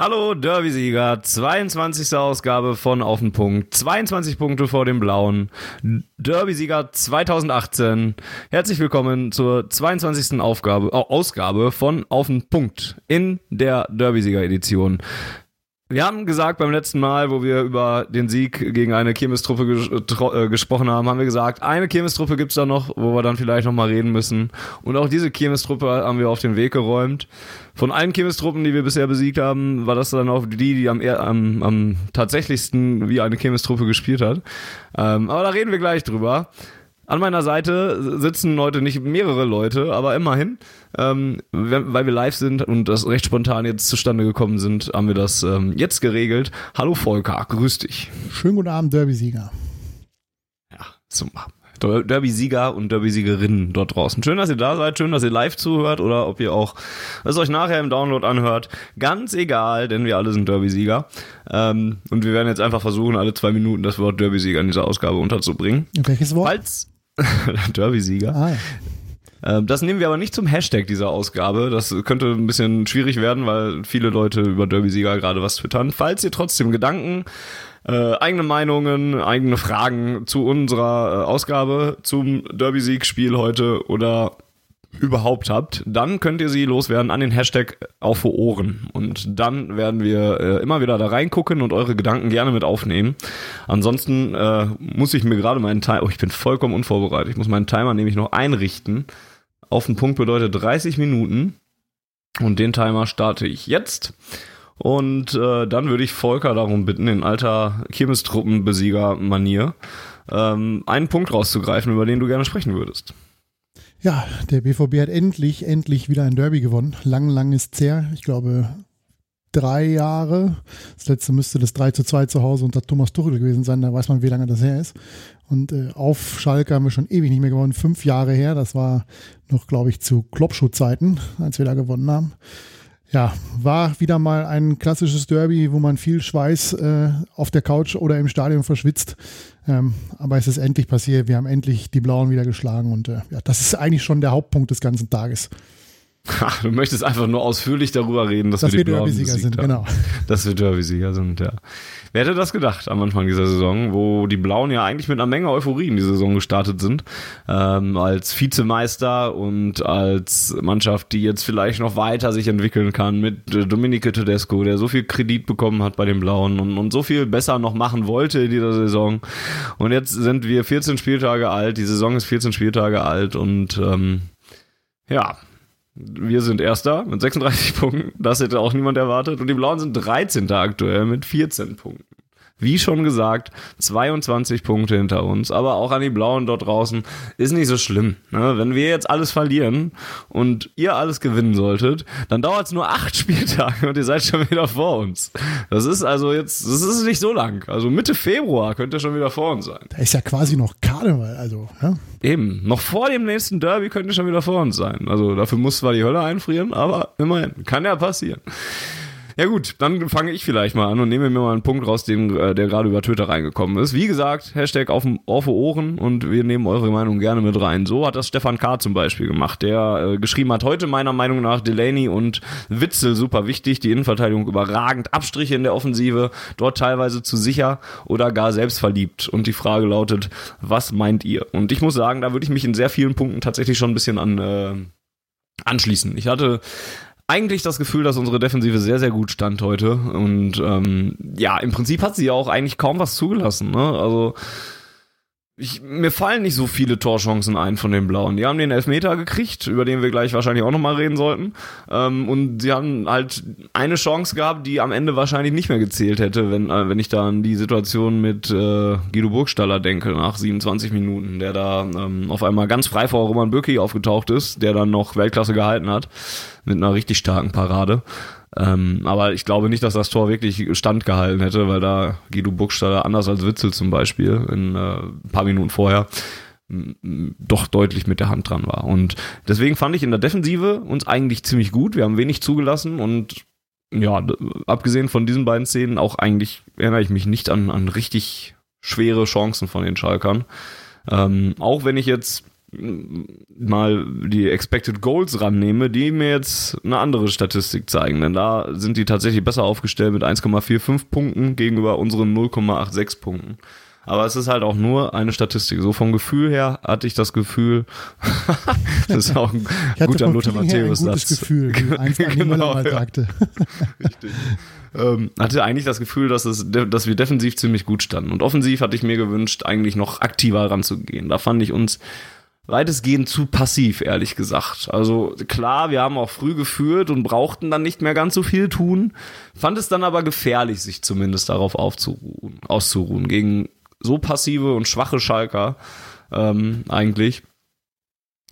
Hallo Derby-Sieger, 22. Ausgabe von Auf den Punkt, 22 Punkte vor dem Blauen, Derby-Sieger 2018. Herzlich willkommen zur 22. Aufgabe, äh, Ausgabe von Auf den Punkt in der Derby-Sieger-Edition. Wir haben gesagt beim letzten Mal, wo wir über den Sieg gegen eine Kirmestruppe ges äh, gesprochen haben, haben wir gesagt, eine Kirmestruppe gibt's da noch, wo wir dann vielleicht nochmal reden müssen. Und auch diese Kirmestruppe haben wir auf den Weg geräumt. Von allen Kirmestruppen, die wir bisher besiegt haben, war das dann auch die, die am, am, am tatsächlichsten wie eine Kirmestruppe gespielt hat. Ähm, aber da reden wir gleich drüber. An meiner Seite sitzen heute nicht mehrere Leute, aber immerhin, ähm, weil wir live sind und das recht spontan jetzt zustande gekommen sind, haben wir das ähm, jetzt geregelt. Hallo Volker, grüß dich. Schönen guten Abend, Derby-Sieger. Ja, super. Derby-Sieger und Derby-Siegerinnen dort draußen. Schön, dass ihr da seid, schön, dass ihr live zuhört oder ob ihr auch es euch nachher im Download anhört. Ganz egal, denn wir alle sind Derby-Sieger. Ähm, und wir werden jetzt einfach versuchen, alle zwei Minuten das Wort Derby-Sieger in dieser Ausgabe unterzubringen. Welches Wort? Falls Derby-Sieger. Ah, ja. Ähm, Das nehmen wir aber nicht zum Hashtag dieser Ausgabe. Das könnte ein bisschen schwierig werden, weil viele Leute über Derby-Sieger gerade was twittern. Falls ihr trotzdem Gedanken, äh, eigene Meinungen, eigene Fragen zu unserer äh, Ausgabe zum Derby-Sieg-Spiel heute oder überhaupt habt, dann könnt ihr sie loswerden an den Hashtag auf Ohren. Und dann werden wir äh, immer wieder da reingucken und eure Gedanken gerne mit aufnehmen. Ansonsten äh, muss ich mir gerade meinen Timer, oh, ich bin vollkommen unvorbereitet, ich muss meinen Timer nämlich noch einrichten. Auf den Punkt bedeutet 30 Minuten. Und den Timer starte ich jetzt. Und äh, dann würde ich Volker darum bitten, in alter Kirmestruppenbesieger-Manier, ähm, einen Punkt rauszugreifen, über den du gerne sprechen würdest. Ja, der BVB hat endlich, endlich wieder ein Derby gewonnen. Lang, lang ist her. Ich glaube, drei Jahre. Das letzte müsste das 3 zu 2 zu Hause unter Thomas Tuchel gewesen sein. Da weiß man, wie lange das her ist. Und äh, auf Schalke haben wir schon ewig nicht mehr gewonnen. Fünf Jahre her. Das war noch, glaube ich, zu Kloppschuh-Zeiten, als wir da gewonnen haben. Ja, war wieder mal ein klassisches Derby, wo man viel Schweiß äh, auf der Couch oder im Stadion verschwitzt. Ähm, aber es ist endlich passiert. Wir haben endlich die Blauen wieder geschlagen und äh, ja, das ist eigentlich schon der Hauptpunkt des ganzen Tages. Ach, du möchtest einfach nur ausführlich darüber reden, dass, Dass wir die wir Blauen Derby-Sieger sind, haben. genau. Dass wir Derby-Sieger sind, ja. Wer hätte das gedacht am Anfang dieser Saison, wo die Blauen ja eigentlich mit einer Menge Euphorie in die Saison gestartet sind, ähm, als Vizemeister und als Mannschaft, die jetzt vielleicht noch weiter sich entwickeln kann mit äh, Dominique Tedesco, der so viel Kredit bekommen hat bei den Blauen und, und so viel besser noch machen wollte in dieser Saison. Und jetzt sind wir 14 Spieltage alt, die Saison ist 14 Spieltage alt und ähm, ja, wir sind Erster mit 36 Punkten. Das hätte auch niemand erwartet. Und die Blauen sind 13. aktuell mit 14 Punkten. Wie schon gesagt, 22 Punkte hinter uns. Aber auch an die Blauen dort draußen ist nicht so schlimm. Ne? Wenn wir jetzt alles verlieren und ihr alles gewinnen solltet, dann dauert es nur acht Spieltage und ihr seid schon wieder vor uns. Das ist also jetzt, das ist nicht so lang. Also Mitte Februar könnt ihr schon wieder vor uns sein. Da ist ja quasi noch Karneval, also, ja. Eben, noch vor dem nächsten Derby könnt ihr schon wieder vor uns sein. Also dafür muss zwar die Hölle einfrieren, aber immerhin, kann ja passieren. Ja gut, dann fange ich vielleicht mal an und nehme mir mal einen Punkt raus, den, äh, der gerade über Twitter reingekommen ist. Wie gesagt, Hashtag auf, auf Ohren und wir nehmen eure Meinung gerne mit rein. So hat das Stefan K. zum Beispiel gemacht, der äh, geschrieben hat, heute meiner Meinung nach Delaney und Witzel super wichtig, die Innenverteidigung überragend, Abstriche in der Offensive, dort teilweise zu sicher oder gar selbstverliebt. Und die Frage lautet, was meint ihr? Und ich muss sagen, da würde ich mich in sehr vielen Punkten tatsächlich schon ein bisschen an... Äh, anschließen. Ich hatte eigentlich das Gefühl, dass unsere Defensive sehr, sehr gut stand heute. Und ähm, ja, im Prinzip hat sie ja auch eigentlich kaum was zugelassen. Ne? Also ich, mir fallen nicht so viele Torchancen ein von den Blauen. Die haben den Elfmeter gekriegt, über den wir gleich wahrscheinlich auch nochmal reden sollten. Ähm, und sie haben halt eine Chance gehabt, die am Ende wahrscheinlich nicht mehr gezählt hätte, wenn, äh, wenn ich da an die Situation mit äh, Guido Burgstaller denke, nach 27 Minuten, der da ähm, auf einmal ganz frei vor Roman Bürki aufgetaucht ist, der dann noch Weltklasse gehalten hat, mit einer richtig starken Parade. Ähm, aber ich glaube nicht, dass das Tor wirklich standgehalten hätte, weil da Guido Burgstaller anders als Witzel zum Beispiel in äh, ein paar Minuten vorher doch deutlich mit der Hand dran war. Und deswegen fand ich in der Defensive uns eigentlich ziemlich gut. Wir haben wenig zugelassen und ja, abgesehen von diesen beiden Szenen auch eigentlich erinnere ich mich nicht an, an richtig schwere Chancen von den Schalkern. Ähm, auch wenn ich jetzt mal die Expected Goals rannehme, die mir jetzt eine andere Statistik zeigen. Denn da sind die tatsächlich besser aufgestellt mit 1,45 Punkten gegenüber unseren 0,86 Punkten. Aber es ist halt auch nur eine Statistik. So vom Gefühl her hatte ich das Gefühl, das ist auch ein guter Lothar Matthäus Satz. Gefühl, wie einst genau, mal ja. sagte. Richtig. Ähm, hatte eigentlich das Gefühl, dass, es, dass wir defensiv ziemlich gut standen. Und offensiv hatte ich mir gewünscht, eigentlich noch aktiver ranzugehen. Da fand ich uns weitestgehend zu passiv, ehrlich gesagt. Also klar, wir haben auch früh geführt und brauchten dann nicht mehr ganz so viel tun, fand es dann aber gefährlich, sich zumindest darauf aufzuruhen, auszuruhen gegen so passive und schwache Schalker ähm, eigentlich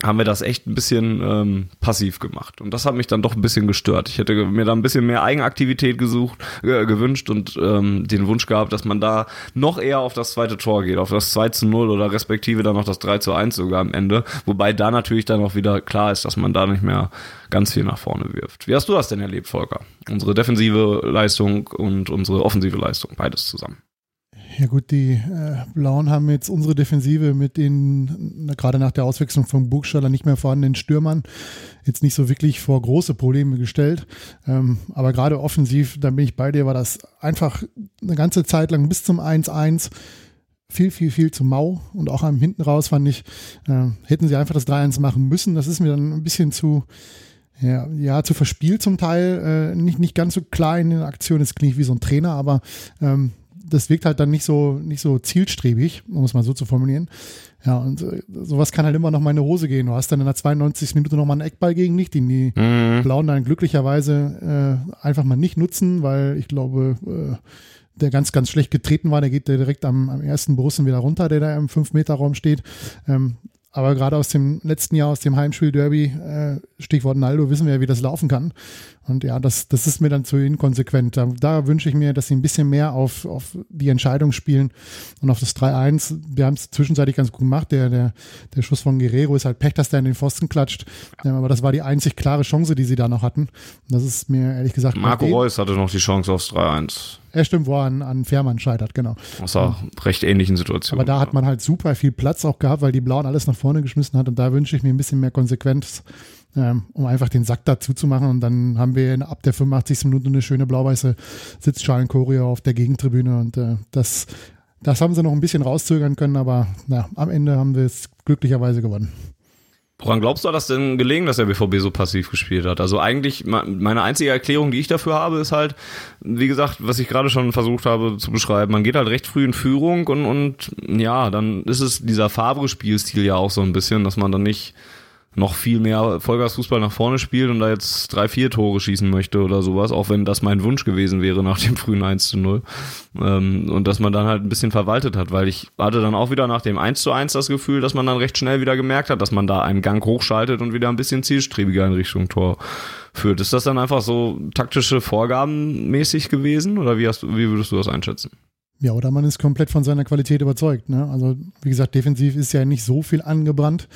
haben wir das echt ein bisschen ähm, passiv gemacht. Und das hat mich dann doch ein bisschen gestört. Ich hätte mir da ein bisschen mehr Eigenaktivität gesucht, äh, gewünscht und ähm, den Wunsch gehabt, dass man da noch eher auf das zweite Tor geht, auf das 2 zu 0 oder respektive dann noch das 3 zu 1 sogar am Ende. Wobei da natürlich dann auch wieder klar ist, dass man da nicht mehr ganz viel nach vorne wirft. Wie hast du das denn erlebt, Volker? Unsere defensive Leistung und unsere offensive Leistung, beides zusammen. Ja gut, die äh, Blauen haben jetzt unsere Defensive mit den, gerade nach der Auswechslung von Burgstaller nicht mehr vorhandenen Stürmern jetzt nicht so wirklich vor große Probleme gestellt. Ähm, aber gerade offensiv, da bin ich bei dir, war das einfach eine ganze Zeit lang bis zum 1-1 viel, viel, viel zu mau. Und auch am hinten raus fand ich, äh, hätten sie einfach das 3-1 machen müssen. Das ist mir dann ein bisschen zu, ja, ja, zu verspielt zum Teil, äh, nicht, nicht ganz so klein in der Aktion, das klingt wie so ein Trainer, aber ähm, das wirkt halt dann nicht so, nicht so zielstrebig, um es mal so zu formulieren. Ja, und äh, sowas kann halt immer noch mal in die Hose gehen. Du hast dann in der 92. Minute noch mal einen Eckball gegen dich, den die mhm. Blauen dann glücklicherweise äh, einfach mal nicht nutzen, weil ich glaube, äh, der ganz, ganz schlecht getreten war, der geht direkt am, am ersten Borussen wieder runter, der da im 5-Meter-Raum steht. Ähm, aber gerade aus dem letzten Jahr, aus dem Heimspiel-Derby, äh, Stichwort Naldo, wissen wir ja, wie das laufen kann. Und ja, das, das ist mir dann zu inkonsequent. Da, da wünsche ich mir, dass sie ein bisschen mehr auf, auf die Entscheidung spielen und auf das 3-1. Wir haben es zwischenzeitlich ganz gut gemacht. Der, der, der Schuss von Guerrero ist halt Pech, dass der in den Pfosten klatscht. Ja, aber das war die einzig klare Chance, die sie da noch hatten. Das ist mir ehrlich gesagt. Marco Reus hatte noch die Chance aufs 3-1. Er stimmt, wo er an, an Fährmann scheitert, genau. Aus einer recht ähnlichen Situation. Aber da hat man halt super viel Platz auch gehabt, weil die Blauen alles nach vorne geschmissen hat und da wünsche ich mir ein bisschen mehr Konsequenz ähm, um einfach den Sack dazu zu machen. Und dann haben wir ab der 85. Minute eine schöne blau-weiße Sitzschalenchoreo auf der Gegentribüne. Und äh, das, das haben sie noch ein bisschen rauszögern können, aber na, am Ende haben wir es glücklicherweise gewonnen. Woran glaubst du, das denn gelegen, dass der BVB so passiv gespielt hat? Also eigentlich, meine einzige Erklärung, die ich dafür habe, ist halt, wie gesagt, was ich gerade schon versucht habe zu beschreiben, man geht halt recht früh in Führung und, und ja, dann ist es dieser Favre-Spielstil ja auch so ein bisschen, dass man dann nicht noch viel mehr Vollgasfußball nach vorne spielt und da jetzt drei, vier Tore schießen möchte oder sowas, auch wenn das mein Wunsch gewesen wäre nach dem frühen 1 zu 0. Ähm, und dass man dann halt ein bisschen verwaltet hat, weil ich hatte dann auch wieder nach dem 1 zu 1 das Gefühl, dass man dann recht schnell wieder gemerkt hat, dass man da einen Gang hochschaltet und wieder ein bisschen zielstrebiger in Richtung Tor führt. Ist das dann einfach so taktische Vorgaben mäßig gewesen oder wie, hast, wie würdest du das einschätzen? Ja, oder man ist komplett von seiner Qualität überzeugt. Ne? Also wie gesagt, defensiv ist ja nicht so viel angebrannt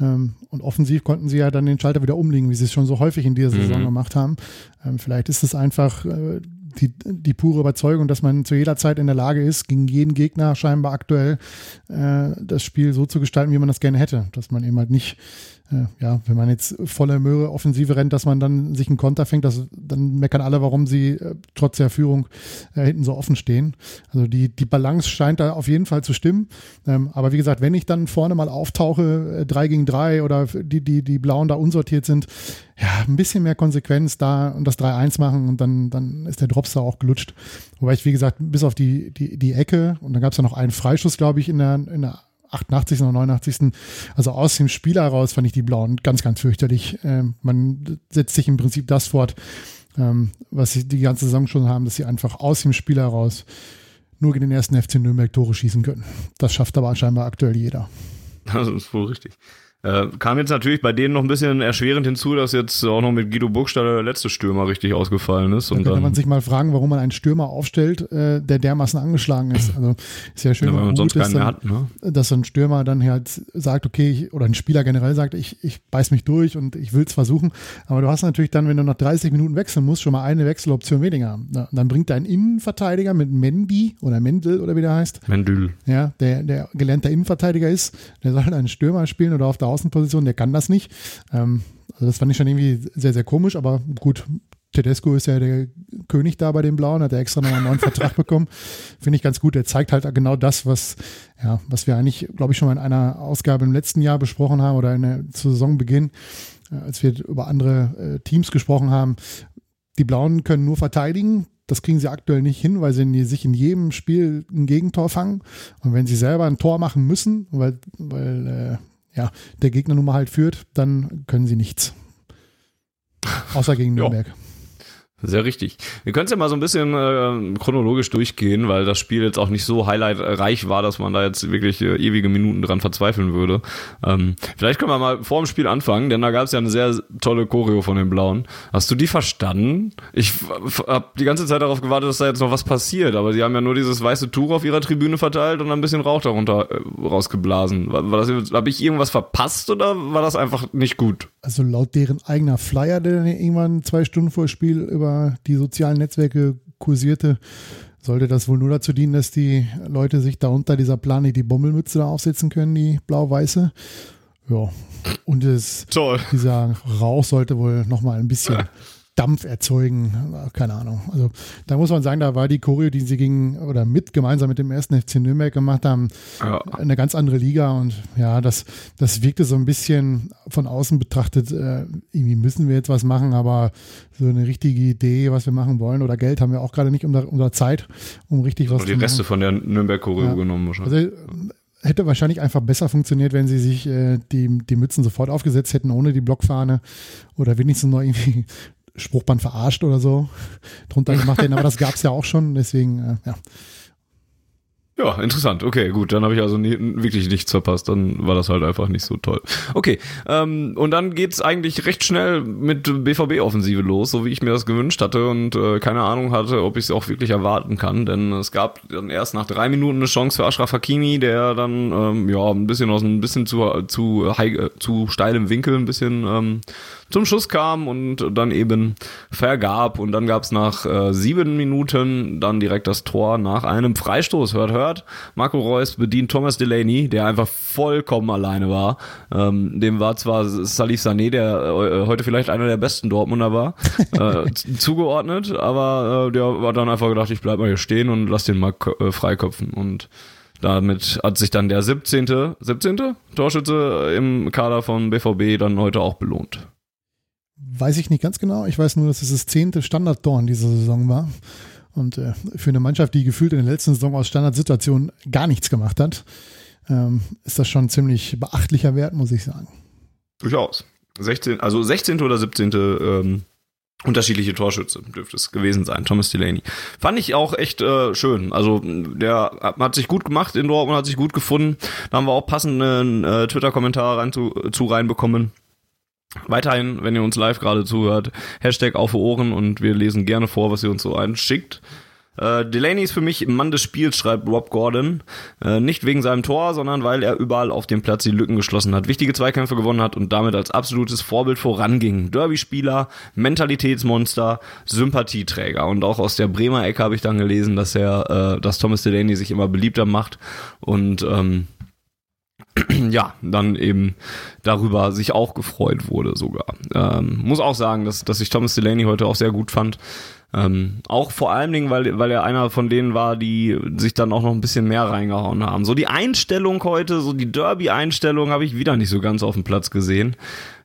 ähm, und offensiv konnten sie ja dann den Schalter wieder umlegen, wie sie es schon so häufig in dieser Saison mhm. gemacht haben. Ähm, vielleicht ist es einfach äh, die, die pure Überzeugung, dass man zu jeder Zeit in der Lage ist, gegen jeden Gegner scheinbar aktuell äh, das Spiel so zu gestalten, wie man das gerne hätte. Dass man eben halt nicht ja, wenn man jetzt volle Möhre Offensive rennt, dass man dann sich einen Konter fängt, das, dann meckern alle, warum sie äh, trotz der Führung äh, hinten so offen stehen. Also die, die Balance scheint da auf jeden Fall zu stimmen. Ähm, aber wie gesagt, wenn ich dann vorne mal auftauche, äh, drei gegen drei oder die, die, die Blauen da unsortiert sind, ja, ein bisschen mehr Konsequenz da und das 3-1 machen und dann, dann ist der Drops da auch gelutscht. Wobei ich, wie gesagt, bis auf die, die, die Ecke und dann gab es ja noch einen Freischuss, glaube ich, in der, in der 88. oder 89. Also aus dem Spiel heraus fand ich die Blauen ganz, ganz fürchterlich. Ähm, man setzt sich im Prinzip das fort, ähm, was sie die ganze Saison schon haben, dass sie einfach aus dem Spiel heraus nur gegen den ersten FC Nürnberg Tore schießen können. Das schafft aber scheinbar aktuell jeder. Das ist wohl richtig. Äh, kam jetzt natürlich bei denen noch ein bisschen erschwerend hinzu, dass jetzt auch noch mit Guido Burgstaller der letzte Stürmer richtig ausgefallen ist. Da und dann, man sich mal fragen, warum man einen Stürmer aufstellt, äh, der dermaßen angeschlagen ist. Also ist ja schön, ja, weil man sonst keinen dass mehr hat. Ne? dass ein Stürmer dann halt sagt, okay, ich, oder ein Spieler generell sagt, ich, ich beiß mich durch und ich will es versuchen. Aber du hast natürlich dann, wenn du nach 30 Minuten wechseln musst, schon mal eine Wechseloption weniger. Na, dann bringt dein Innenverteidiger mit Mendy oder Mendel oder wie der heißt, Mendül. ja, der, der gelernter Innenverteidiger ist, der soll einen Stürmer spielen oder auf der Außenposition, der kann das nicht. Ähm, also das fand ich schon irgendwie sehr, sehr komisch, aber gut. Tedesco ist ja der König da bei den Blauen, hat er extra noch einen neuen Vertrag bekommen. Finde ich ganz gut. Der zeigt halt genau das, was, ja, was wir eigentlich, glaube ich, schon mal in einer Ausgabe im letzten Jahr besprochen haben oder in der, zu Saisonbeginn, äh, als wir über andere äh, Teams gesprochen haben. Die Blauen können nur verteidigen. Das kriegen sie aktuell nicht hin, weil sie in, sich in jedem Spiel ein Gegentor fangen. Und wenn sie selber ein Tor machen müssen, weil, weil äh, ja, der Gegner nun mal halt führt, dann können sie nichts. Außer gegen. Nürnberg. Sehr richtig. Wir können es ja mal so ein bisschen äh, chronologisch durchgehen, weil das Spiel jetzt auch nicht so highlightreich war, dass man da jetzt wirklich äh, ewige Minuten dran verzweifeln würde. Ähm, vielleicht können wir mal vor dem Spiel anfangen, denn da gab es ja eine sehr tolle Choreo von den Blauen. Hast du die verstanden? Ich habe die ganze Zeit darauf gewartet, dass da jetzt noch was passiert, aber sie haben ja nur dieses weiße Tuch auf ihrer Tribüne verteilt und ein bisschen Rauch darunter äh, rausgeblasen. War, war das, habe ich irgendwas verpasst oder war das einfach nicht gut? Also laut deren eigener Flyer, der dann irgendwann zwei Stunden vor Spiel über die sozialen Netzwerke kursierte, sollte das wohl nur dazu dienen, dass die Leute sich da unter dieser Plane die Bommelmütze da aufsetzen können, die blau-weiße. Ja. Und es, Toll. dieser Rauch sollte wohl nochmal ein bisschen Dampf erzeugen. Keine Ahnung. Also da muss man sagen, da war die Choreo, die sie gegen oder mit gemeinsam mit dem ersten FC Nürnberg gemacht haben, Ja. eine ganz andere Liga und ja, das, das wirkte so ein bisschen von außen betrachtet, äh, irgendwie müssen wir jetzt was machen, aber so eine richtige Idee, was wir machen wollen oder Geld haben wir auch gerade nicht unter, unter Zeit, um richtig was Und die zu Reste machen. von der Nürnberg-Choreo Ja. genommen wahrscheinlich. Also hätte wahrscheinlich einfach besser funktioniert, wenn sie sich äh, die, die Mützen sofort aufgesetzt hätten, ohne die Blockfahne oder wenigstens noch irgendwie Spruchband verarscht oder so drunter gemacht hätten, aber das gab es ja auch schon, deswegen, äh, ja. Ja, interessant. Okay, gut. Dann habe ich also nie, wirklich nichts verpasst. Dann war das halt einfach nicht so toll. Okay, ähm, und dann geht's eigentlich recht schnell mit BVB-Offensive los, so wie ich mir das gewünscht hatte und äh, keine Ahnung hatte, ob ich es auch wirklich erwarten kann. Denn es gab dann erst nach drei Minuten eine Chance für Ashraf Hakimi, der dann ähm, ja ein bisschen aus ein bisschen zu zu äh, zu steilem Winkel ein bisschen ähm, zum Schuss kam und dann eben vergab. Und dann gab's nach äh, sieben Minuten dann direkt das Tor nach einem Freistoß. Hört, hört. Marco Reus bedient Thomas Delaney, der einfach vollkommen alleine war. Ähm, dem war zwar Salif Sané, der äh, heute vielleicht einer der besten Dortmunder war, äh, zugeordnet, aber äh, der war dann einfach gedacht, ich bleib mal hier stehen und lass den mal äh, freiköpfen. Und damit hat sich dann der 17. 17. Torschütze im Kader von BVB dann heute auch belohnt. Weiß ich nicht ganz genau. Ich weiß nur, dass es das zehnte Standardtor in dieser Saison war. Und äh, für eine Mannschaft, die gefühlt in der letzten Saison aus Standardsituationen gar nichts gemacht hat, ähm, ist das schon ein ziemlich beachtlicher Wert, muss ich sagen. Durchaus. 16, also 16. oder 17. Ähm, unterschiedliche Torschütze dürfte es gewesen sein, Thomas Delaney. Fand ich auch echt äh, schön. Also der hat- hat sich gut gemacht in Dortmund, hat sich gut gefunden. Da haben wir auch passenden äh, Twitter-Kommentar rein zu, zu reinbekommen. Weiterhin, wenn ihr uns live gerade zuhört, Hashtag auf Ohren und wir lesen gerne vor, was ihr uns so einschickt. Äh, Delaney ist für mich Mann des Spiels, schreibt Rob Gordon. Äh, nicht wegen seinem Tor, sondern weil er überall auf dem Platz die Lücken geschlossen hat, wichtige Zweikämpfe gewonnen hat und damit als absolutes Vorbild voranging. Derby-Spieler, Mentalitätsmonster, Sympathieträger. Und auch aus der Bremer Ecke habe ich dann gelesen, dass er, äh, dass Thomas Delaney sich immer beliebter macht und ähm, ja, dann eben darüber sich auch gefreut wurde sogar. Ähm, muss auch sagen, dass, dass ich Thomas Delaney heute auch sehr gut fand. Ähm, auch vor allen Dingen, weil, weil er einer von denen war, die sich dann auch noch ein bisschen mehr reingehauen haben. So die Einstellung heute, so die Derby-Einstellung habe ich wieder nicht so ganz auf dem Platz gesehen,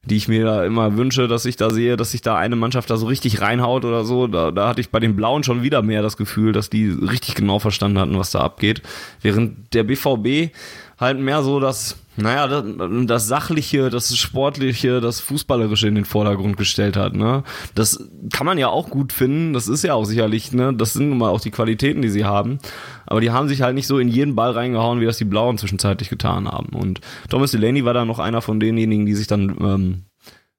die ich mir da immer wünsche, dass ich da sehe, dass sich da eine Mannschaft da so richtig reinhaut oder so. Da, da hatte ich bei den Blauen schon wieder mehr das Gefühl, dass die richtig genau verstanden hatten, was da abgeht. Während der BVB halt mehr so das, naja, das, das Sachliche, das Sportliche, das Fußballerische in den Vordergrund gestellt hat. Ne? Das kann man ja auch gut finden. Das ist ja auch sicherlich, ne, das sind nun mal auch die Qualitäten, die sie haben. Aber die haben sich halt nicht so in jeden Ball reingehauen, wie das die Blauen zwischenzeitlich getan haben. Und Thomas Delaney war da noch einer von denjenigen, die sich dann ähm,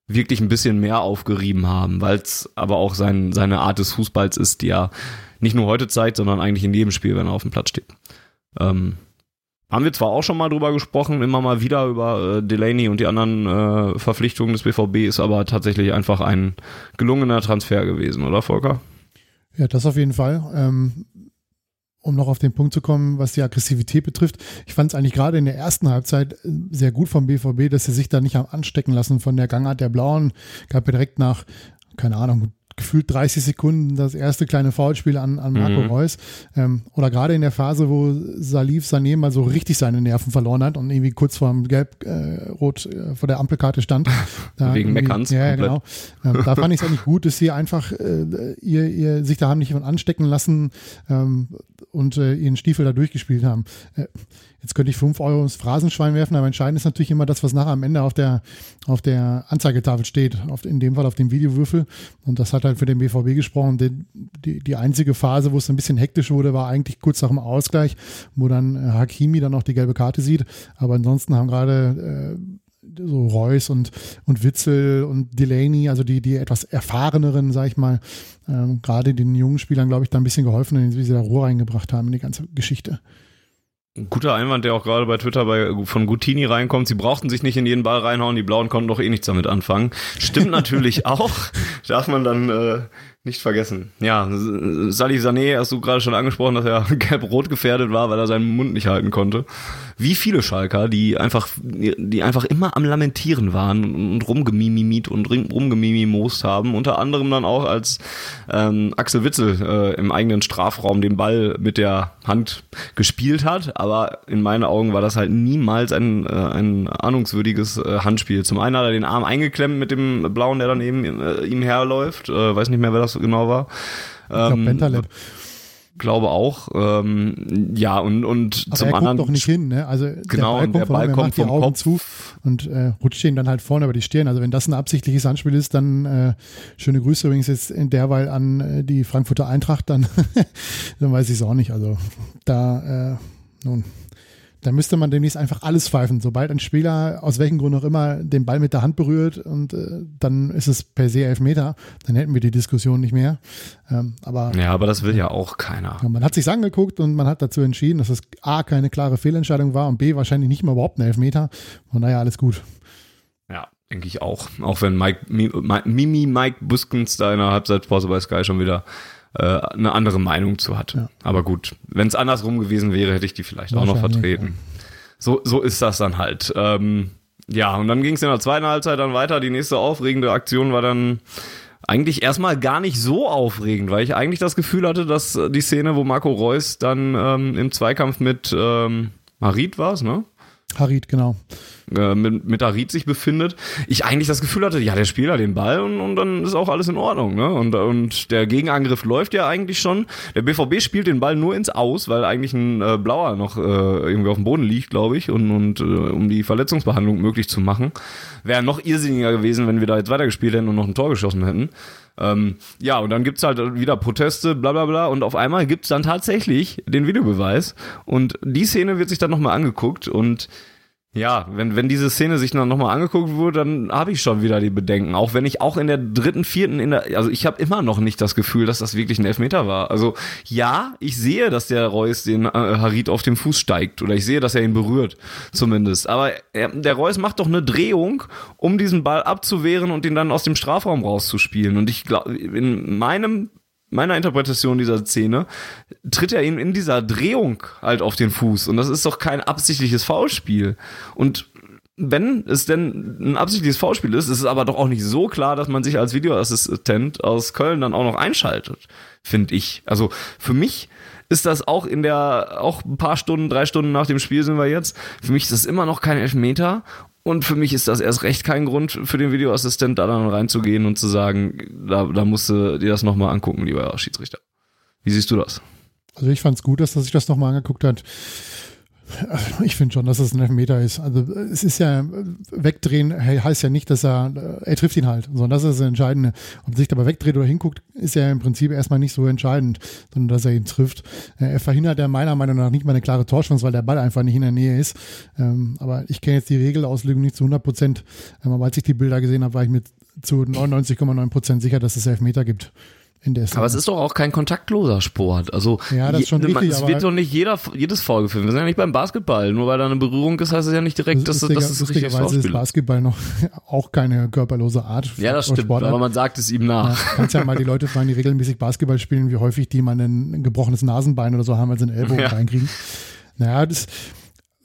wirklich ein bisschen mehr aufgerieben haben, weil es aber auch sein, seine Art des Fußballs ist, die er nicht nur heute zeigt, sondern eigentlich in jedem Spiel, wenn er auf dem Platz steht. Ähm, haben wir zwar auch schon mal drüber gesprochen, immer mal wieder über äh, Delaney und die anderen äh, Verpflichtungen des BVB, ist aber tatsächlich einfach ein gelungener Transfer gewesen, oder Volker? Ja, das auf jeden Fall. Ähm, um noch auf den Punkt zu kommen, was die Aggressivität betrifft. Ich fand es eigentlich gerade in der ersten Halbzeit äh, sehr gut vom BVB, dass sie sich da nicht haben anstecken lassen von der Gangart der Blauen. Gab ja direkt nach, keine Ahnung, gefühlt 30 Sekunden das erste kleine Foulspiel an, an Marco mhm. Reus. Ähm, oder gerade in der Phase, wo Salif Sané mal so richtig seine Nerven verloren hat und irgendwie kurz vor dem Gelb-Rot äh, äh, vor der Ampelkarte stand. Da Wegen Meckerns. Ja, genau. Ähm, da fand ich es eigentlich gut, dass sie einfach äh, ihr, ihr sich da haben nicht von anstecken lassen ähm, und äh, ihren Stiefel da durchgespielt haben. Jetzt könnte ich 5 Euro ins Phrasenschwein werfen, aber entscheidend ist natürlich immer das, was nachher am Ende auf der, auf der Anzeigetafel steht, auf, in dem Fall auf dem Videowürfel. Und das hat halt für den BVB gesprochen. Die, die, die einzige Phase, wo es ein bisschen hektisch wurde, war eigentlich kurz nach dem Ausgleich, wo dann äh, Hakimi dann auch die gelbe Karte sieht. Aber ansonsten haben gerade äh, so Reus und, und Witzel und Delaney, also die, die etwas erfahreneren, sag ich mal, ähm, gerade den jungen Spielern, glaube ich, da ein bisschen geholfen, wie sie da Ruhe reingebracht haben in die ganze Geschichte. Guter Einwand, der auch gerade bei Twitter bei, von Gutini reinkommt. Sie brauchten sich nicht in jeden Ball reinhauen, die Blauen konnten doch eh nichts damit anfangen. Stimmt natürlich auch, darf man dann äh, nicht vergessen. Ja, Salih Sané hast du gerade schon angesprochen, dass er gelb-rot gefährdet war, weil er seinen Mund nicht halten konnte. Wie viele Schalker, die einfach, die einfach immer am Lamentieren waren und rumgemimimit und rumgemimimost haben. Unter anderem dann auch, als ähm, Axel Witzel äh, im eigenen Strafraum den Ball mit der Hand gespielt hat. Aber in meinen Augen war das halt niemals ein, äh, ein ahnungswürdiges äh, Handspiel. Zum einen hat er den Arm eingeklemmt mit dem Blauen, der daneben äh, ihm herläuft. Äh, weiß nicht mehr, wer das genau war. Ich glaube, ähm, glaube auch. Ähm, ja, und, und Aber zum er anderen. doch nicht hin, ne? Also genau, der Ball kommt, der Ball von, kommt vom Augen Kopf. zu und äh, rutscht ihn dann halt vorne über die Stirn. Also wenn das ein absichtliches Handspiel ist, dann äh, schöne Grüße übrigens jetzt in derweil an äh, die Frankfurter Eintracht, dann, dann weiß ich es auch nicht. Also da, äh, nun. Da müsste man demnächst einfach alles pfeifen. Sobald ein Spieler aus welchem Grund auch immer den Ball mit der Hand berührt und äh, dann ist es per se Elfmeter, dann hätten wir die Diskussion nicht mehr. Ähm, aber ja, aber das will ja auch keiner. Man hat sich angeguckt und man hat dazu entschieden, dass es A keine klare Fehlentscheidung war und B wahrscheinlich nicht mal überhaupt ein Elfmeter. Von daher alles gut. Ja, denke ich auch. Auch wenn Mike, Mimi Mike Buskens da in der Halbzeitpause bei Sky schon wieder äh, eine andere Meinung zu hat. Ja. Aber gut, wenn es andersrum gewesen wäre, hätte ich die vielleicht auch noch vertreten. So, so ist das dann halt. Ähm, ja, und dann ging es in der zweiten Halbzeit dann weiter. Die nächste aufregende Aktion war dann eigentlich erstmal gar nicht so aufregend, weil ich eigentlich das Gefühl hatte, dass die Szene, wo Marco Reus dann ähm, im Zweikampf mit ähm, Marit war es, ne? Harit, genau. Äh, mit, mit Harit sich befindet, ich eigentlich das Gefühl hatte, ja, der spielt da den Ball und, und dann ist auch alles in Ordnung. Ne? Und, und der Gegenangriff läuft ja eigentlich schon. Der BVB spielt den Ball nur ins Aus, weil eigentlich ein äh, Blauer noch äh, irgendwie auf dem Boden liegt, glaube ich, und, und äh, um die Verletzungsbehandlung möglich zu machen. Wäre noch irrsinniger gewesen, wenn wir da jetzt weitergespielt hätten und noch ein Tor geschossen hätten. Ähm, ja, und dann gibt's halt wieder Proteste, bla bla bla, und auf einmal gibt's dann tatsächlich den Videobeweis. Und die Szene wird sich dann nochmal angeguckt und ja, wenn, wenn diese Szene sich dann nochmal angeguckt wurde, dann habe ich schon wieder die Bedenken. Auch wenn ich auch in der dritten, vierten, in der, also ich habe immer noch nicht das Gefühl, dass das wirklich ein Elfmeter war. Also ja, ich sehe, dass der Reus den äh, Harit auf dem Fuß steigt oder ich sehe, dass er ihn berührt, zumindest. Aber er, der Reus macht doch eine Drehung, um diesen Ball abzuwehren und ihn dann aus dem Strafraum rauszuspielen. Und ich glaube, in meinem meiner Interpretation dieser Szene tritt er ihm in dieser Drehung halt auf den Fuß. Und das ist doch kein absichtliches Foulspiel. Und wenn es denn ein absichtliches Foulspiel ist, ist es aber doch auch nicht so klar, dass man sich als Videoassistent aus Köln dann auch noch einschaltet, finde ich. Also für mich ist das auch in der, auch ein paar Stunden, drei Stunden nach dem Spiel sind wir jetzt, für mich ist das immer noch kein Elfmeter und für mich ist das erst recht kein Grund für den Videoassistent da dann reinzugehen und zu sagen, da, da musst du dir das nochmal angucken, lieber Schiedsrichter. Wie siehst du das? Also ich fand es gut, dass er sich das nochmal angeguckt hat. Also ich finde schon, dass es ein Elfmeter ist. Also es ist ja, wegdrehen heißt ja nicht, dass er, er trifft ihn halt, sondern das ist das Entscheidende. Ob sich dabei wegdreht oder hinguckt, ist ja im Prinzip erstmal nicht so entscheidend, sondern dass er ihn trifft. Er verhindert ja meiner Meinung nach nicht mal eine klare Torchance, weil der Ball einfach nicht in der Nähe ist. Ähm, aber ich kenne jetzt die Regelauslegung nicht zu 100 Prozent. Ähm, aber als ich die Bilder gesehen habe, war ich mir zu 99,9 Prozent sicher, dass es Elfmeter gibt in der Szene. Aber es ist doch auch kein kontaktloser Sport. Also ja, das ist schon richtig, es wird doch nicht jeder, jedes Foul gefilmt. Wir sind ja nicht beim Basketball. Nur weil da eine Berührung ist, heißt es ja nicht direkt, dass das, das, ist richtig ist Basketball noch auch keine körperlose Art. Ja, das stimmt, Sportart. aber man sagt es ihm nach. Ja, kannst ja mal die Leute fragen, die regelmäßig Basketball spielen, wie häufig die mal ein gebrochenes Nasenbein oder so haben, weil sie einen Ellbogen ja. reinkriegen. Naja, das,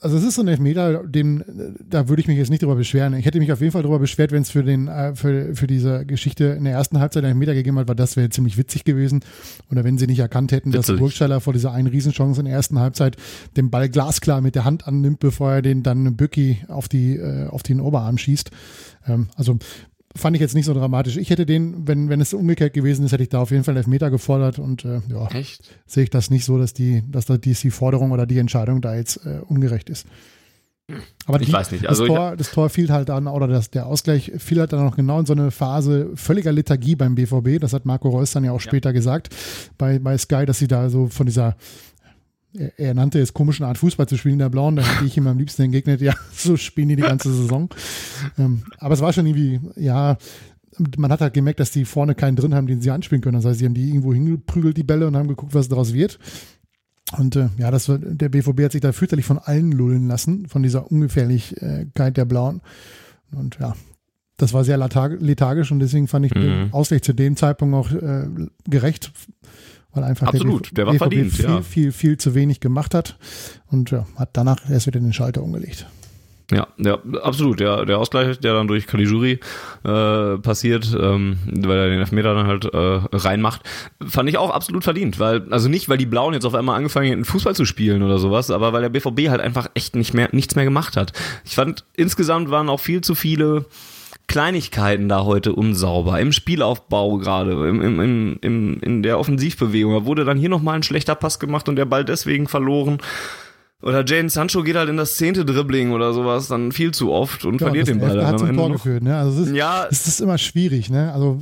also es ist so ein Elfmeter, dem, da würde ich mich jetzt nicht drüber beschweren. Ich hätte mich auf jeden Fall drüber beschwert, wenn es für den, äh, für, für diese Geschichte in der ersten Halbzeit einen Elfmeter gegeben hat, weil das wäre ziemlich witzig gewesen. Oder wenn sie nicht erkannt hätten, Witzig. dass Burgstaller vor dieser einen Riesenchance in der ersten Halbzeit den Ball glasklar mit der Hand annimmt, bevor er den dann Bücki auf die, äh, auf den Oberarm schießt. Ähm, also fand ich jetzt nicht so dramatisch. Ich hätte den, wenn, wenn es umgekehrt gewesen ist, hätte ich da auf jeden Fall Elfmeter gefordert und äh, ja, Echt? sehe ich das nicht so, dass die, dass da die, die Forderung oder die Entscheidung da jetzt äh, ungerecht ist. Aber die, ich weiß nicht. Also das, Tor, das Tor fiel halt dann, oder das, der Ausgleich fiel halt dann noch genau in so eine Phase völliger Lethargie beim BVB. Das hat Marco Reus dann ja auch ja. später gesagt bei, bei Sky, dass sie da so von dieser er, er, nannte es komischen Art Fußball zu spielen, der Blauen, da hätte ich ihm am liebsten entgegnet, ja, so spielen die die ganze Saison. Ähm, aber es war schon irgendwie, ja, man hat halt gemerkt, dass die vorne keinen drin haben, den sie anspielen können. Das heißt, sie haben die irgendwo hingeprügelt, die Bälle, und haben geguckt, was daraus wird. Und äh, ja, das der BVB hat sich da fürchterlich von allen lullen lassen, von dieser Ungefährlichkeit der Blauen. Und ja, das war sehr lethargisch und deswegen fand ich mhm. den Ausgleich zu dem Zeitpunkt auch äh, gerecht weil einfach Absolut, der, der war BVB verdient, viel, ja. viel, viel, viel zu wenig gemacht hat und ja, hat danach erst wieder den Schalter umgelegt. Ja, ja, absolut. Der, der Ausgleich, der dann durch Caligiuri äh, passiert, ähm, weil er den Elfmeter dann halt äh, reinmacht, fand ich auch absolut verdient. Weil, also nicht, weil die Blauen jetzt auf einmal angefangen hätten, Fußball zu spielen oder sowas, aber weil der BVB halt einfach echt nicht mehr, nichts mehr gemacht hat. Ich fand, insgesamt waren auch viel zu viele Kleinigkeiten da heute unsauber. Im Spielaufbau gerade, im, im, im, in der Offensivbewegung. Da wurde dann hier nochmal ein schlechter Pass gemacht und der Ball deswegen verloren. Oder Jane Sancho geht halt in das zehnte Dribbling oder sowas dann viel zu oft und ja, verliert den Ball. Er hat zum Tor geführt, ne? Also es ist, ja. es ist immer schwierig, ne? Also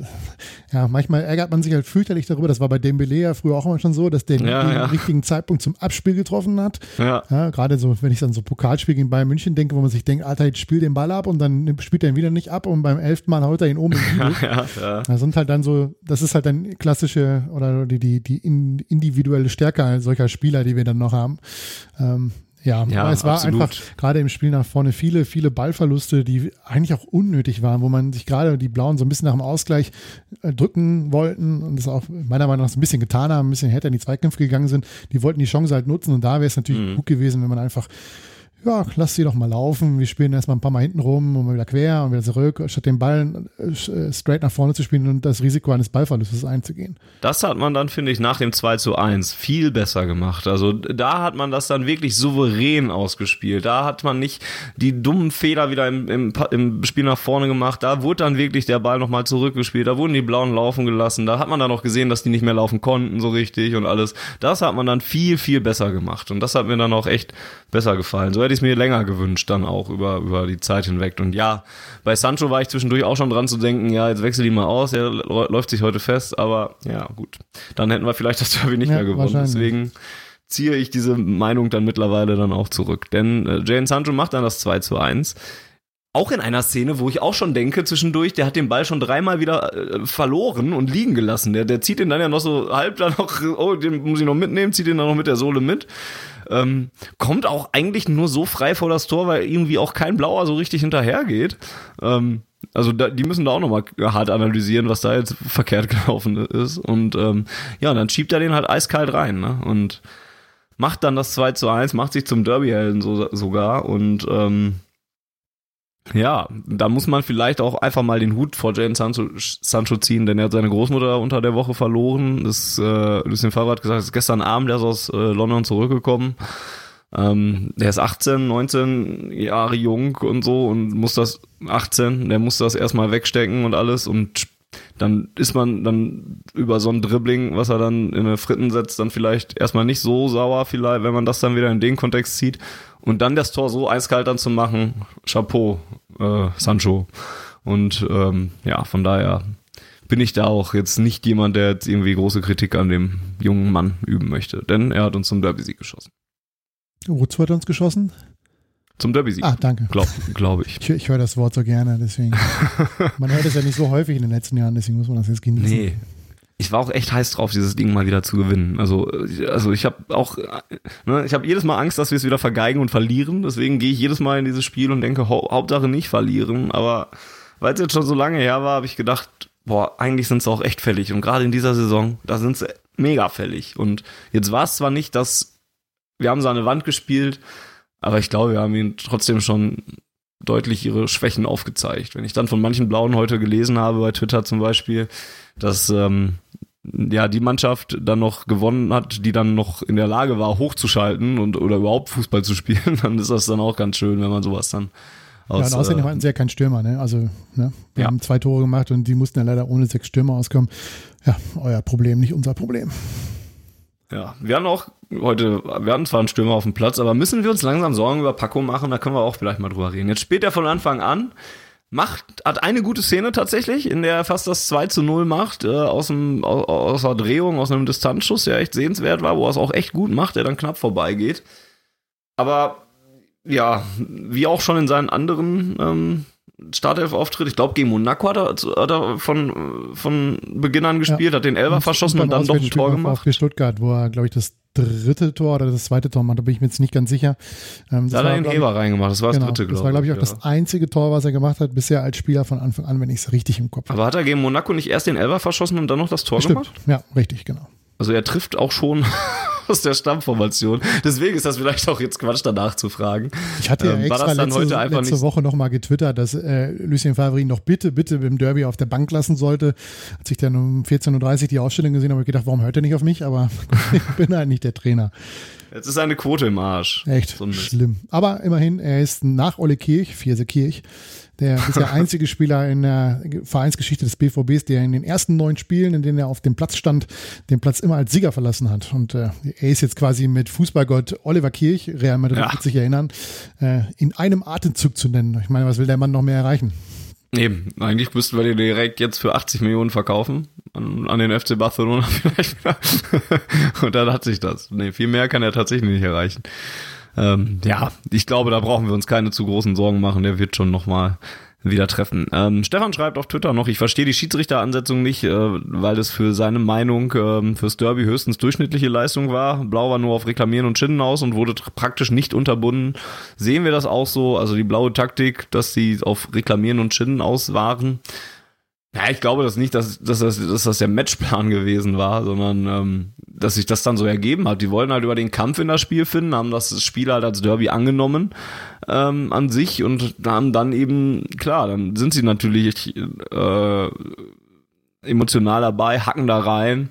ja, manchmal ärgert man sich halt fürchterlich darüber. Das war bei Dembele ja früher auch immer schon so, dass der ja, den ja. richtigen Zeitpunkt zum Abspiel getroffen hat. Ja. ja Gerade so, wenn ich dann so Pokalspiel gegen Bayern München denke, wo man sich denkt, Alter, jetzt spiel den Ball ab und dann spielt er ihn wieder nicht ab und beim elften Mal haut er ihn oben in die ja, ja. Das sind halt dann so, das ist halt dann klassische oder die, die, die individuelle Stärke solcher Spieler, die wir dann noch haben. Ähm, ja, ja aber es war absolut. einfach gerade im Spiel nach vorne viele, viele Ballverluste, die eigentlich auch unnötig waren, wo man sich gerade die Blauen so ein bisschen nach dem Ausgleich äh, drücken wollten und das auch meiner Meinung nach so ein bisschen getan haben, ein bisschen härter in die Zweikämpfe gegangen sind. Die wollten die Chance halt nutzen und da wäre es natürlich mhm. gut gewesen, wenn man einfach ja, lass sie doch mal laufen. Wir spielen erstmal ein paar Mal hinten rum und wieder quer und wieder zurück, statt den Ball äh, straight nach vorne zu spielen und das Risiko eines Ballverlustes einzugehen. Das hat man dann, finde ich, nach dem 2 zu 1 viel besser gemacht. Also da hat man das dann wirklich souverän ausgespielt. Da hat man nicht die dummen Fehler wieder im, im, im Spiel nach vorne gemacht. Da wurde dann wirklich der Ball nochmal zurückgespielt. Da wurden die Blauen laufen gelassen. Da hat man dann auch gesehen, dass die nicht mehr laufen konnten so richtig und alles. Das hat man dann viel, viel besser gemacht. Und das hat mir dann auch echt besser gefallen. So hätte ich es mir länger gewünscht, dann auch über, über die Zeit hinweg. Und ja, bei Sancho war ich zwischendurch auch schon dran zu denken, ja, jetzt wechsel ihn mal aus, er läuft sich heute fest, aber ja, gut. Dann hätten wir vielleicht das Derby nicht ja, mehr gewonnen. Deswegen ziehe ich diese Meinung dann mittlerweile dann auch zurück. Denn äh, Jane Sancho macht dann das 2 zu 1 auch in einer Szene, wo ich auch schon denke, zwischendurch, der hat den Ball schon dreimal wieder äh, verloren und liegen gelassen. Der, der zieht ihn dann ja noch so halb dann noch, oh, den muss ich noch mitnehmen, zieht ihn dann noch mit der Sohle mit. Ähm, kommt auch eigentlich nur so frei vor das Tor, weil irgendwie auch kein Blauer so richtig hinterhergeht. Ähm, also da, die müssen da auch nochmal hart analysieren, was da jetzt verkehrt gelaufen ist. Und ähm, ja, dann schiebt er den halt eiskalt rein. Ne? Und macht dann das 2 zu 1, macht sich zum Derby-Helden so, sogar. Und ähm, ja, da muss man vielleicht auch einfach mal den Hut vor Jane Sancho, Sancho ziehen, denn er hat seine Großmutter unter der Woche verloren. Das, äh, Lucien Favre hat gesagt, ist gestern Abend erst aus äh, London zurückgekommen. Ähm, der ist 18, 19 Jahre jung und so und muss das 18, der muss das erstmal wegstecken und alles und dann ist man dann über so ein Dribbling, was er dann in eine Fritten setzt, dann vielleicht erstmal nicht so sauer, vielleicht, wenn man das dann wieder in den Kontext zieht. Und dann das Tor so eiskalt dann zu machen, Chapeau, äh, Sancho. Und ähm, ja, von daher bin ich da auch jetzt nicht jemand, der jetzt irgendwie große Kritik an dem jungen Mann üben möchte. Denn er hat uns zum Derby-Sieg geschossen. Wozu hat er uns geschossen? Zum Derby-Sieg. Ah, danke. Glaube glaub ich. Ich, ich höre das Wort so gerne, deswegen. man hört es ja nicht so häufig in den letzten Jahren, deswegen muss man das jetzt genießen. Nee. Ich war auch echt heiß drauf, dieses Ding mal wieder zu gewinnen. Also, also ich habe auch, ne, ich habe jedes Mal Angst, dass wir es wieder vergeigen und verlieren. Deswegen gehe ich jedes Mal in dieses Spiel und denke, hau Hauptsache nicht verlieren. Aber weil es jetzt schon so lange her war, habe ich gedacht, boah, eigentlich sind sie auch echt fällig. Und gerade in dieser Saison, da sind sie mega fällig. Und jetzt war es zwar nicht, dass wir haben so eine Wand gespielt, aber ich glaube, wir haben ihnen trotzdem schon deutlich ihre Schwächen aufgezeigt. Wenn ich dann von manchen Blauen heute gelesen habe, bei Twitter zum Beispiel, dass ähm, ja die Mannschaft dann noch gewonnen hat, die dann noch in der Lage war, hochzuschalten und oder überhaupt Fußball zu spielen, dann ist das dann auch ganz schön, wenn man sowas dann aus, ja, und außerdem äh, hatten sie ja keinen Stürmer, ne? Also, ne? Wir ja. haben zwei Tore gemacht und die mussten ja leider ohne sechs Stürmer auskommen. Ja, euer Problem, nicht unser Problem. Ja, wir haben auch heute, wir hatten zwar einen Stürmer auf dem Platz, aber müssen wir uns langsam Sorgen über Paco machen, da können wir auch vielleicht mal drüber reden. Jetzt spielt er von Anfang an, macht, hat eine gute Szene tatsächlich, in der er fast das 2 zu 0 macht, äh, aus, dem, aus, aus der Drehung, aus einem Distanzschuss, der echt sehenswert war, wo er es auch echt gut macht, der dann knapp vorbeigeht. Aber ja, wie auch schon in seinen anderen ähm, Startelf-Auftritt. Ich glaube, gegen Monaco hat er, hat er von, von Beginn an gespielt, ja. hat den Elber verschossen und dann doch ein Tor gemacht. Für Stuttgart, wo er, glaube ich, das dritte Tor oder das zweite Tor macht, da bin ich mir jetzt nicht ganz sicher. Ähm, da hat er den Heber reingemacht, das war genau, das dritte, glaube ich. Das war, glaube ich, auch ja. das einzige Tor, was er gemacht hat, bisher als Spieler von Anfang an, wenn ich es richtig im Kopf habe. Aber hat er gegen Monaco nicht erst den Elber verschossen und dann noch das Tor Stimmt. gemacht? Ja, richtig, genau. Also er trifft auch schon aus der Stammformation. Deswegen ist das vielleicht auch jetzt Quatsch, danach zu fragen. Ich hatte ja ähm, extra letzte, letzte Woche nochmal getwittert, dass äh, Lucien Favre ihn noch bitte, bitte im Derby auf der Bank lassen sollte. Als ich dann um 14.30 Uhr die Ausstellung gesehen habe, habe ich gedacht, warum hört er nicht auf mich? Aber ich bin halt nicht der Trainer. Jetzt ist eine Quote im Arsch. Echt so schlimm. Aber immerhin, er ist nach Olle Kirch, Vierse Kirch, der bisher einzige Spieler in der Vereinsgeschichte des BVBs, der in den ersten neun Spielen, in denen er auf dem Platz stand, den Platz immer als Sieger verlassen hat. Und äh, er ist jetzt quasi mit Fußballgott Oliver Kirch, Real Madrid ja. wird sich erinnern, äh, in einem Atemzug zu nennen. Ich meine, was will der Mann noch mehr erreichen? Eben, eigentlich müssten wir den direkt jetzt für 80 Millionen verkaufen. An, an den FC Barcelona vielleicht. Und dann hat sich das. Nee, viel mehr kann er tatsächlich nicht erreichen ähm, ja, ich glaube, da brauchen wir uns keine zu großen Sorgen machen. Der wird schon nochmal wieder treffen. Ähm, Stefan schreibt auf Twitter noch, ich verstehe die Schiedsrichteransetzung nicht, äh, weil es für seine Meinung äh, fürs Derby höchstens durchschnittliche Leistung war. Blau war nur auf Reklamieren und Schinnen aus und wurde praktisch nicht unterbunden. Sehen wir das auch so? Also die blaue Taktik, dass sie auf Reklamieren und Schinnen aus waren. Ja, ich glaube das nicht, dass, dass, das, dass das der Matchplan gewesen war, sondern ähm, dass sich das dann so ergeben hat. Die wollten halt über den Kampf in das Spiel finden, haben das Spiel halt als Derby angenommen ähm, an sich und haben dann eben, klar, dann sind sie natürlich äh, emotional dabei, hacken da rein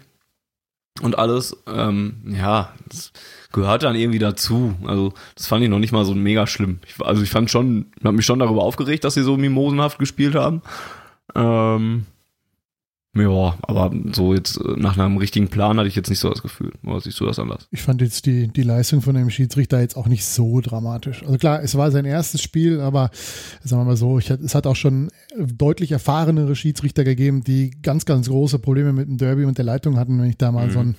und alles. Ähm, ja, das gehört dann irgendwie dazu. Also das fand ich noch nicht mal so mega schlimm. Ich, also ich fand schon, habe mich schon darüber aufgeregt, dass sie so mimosenhaft gespielt haben. Ähm, ja, aber so jetzt äh, nach einem richtigen Plan hatte ich jetzt nicht so das Gefühl. Oder siehst du das anders? Ich fand jetzt die, die Leistung von dem Schiedsrichter jetzt auch nicht so dramatisch. Also klar, es war sein erstes Spiel, aber sagen wir mal so, ich, es hat auch schon deutlich erfahrenere Schiedsrichter gegeben, die ganz, ganz große Probleme mit dem Derby und der Leitung hatten, wenn ich da mal mhm. so ein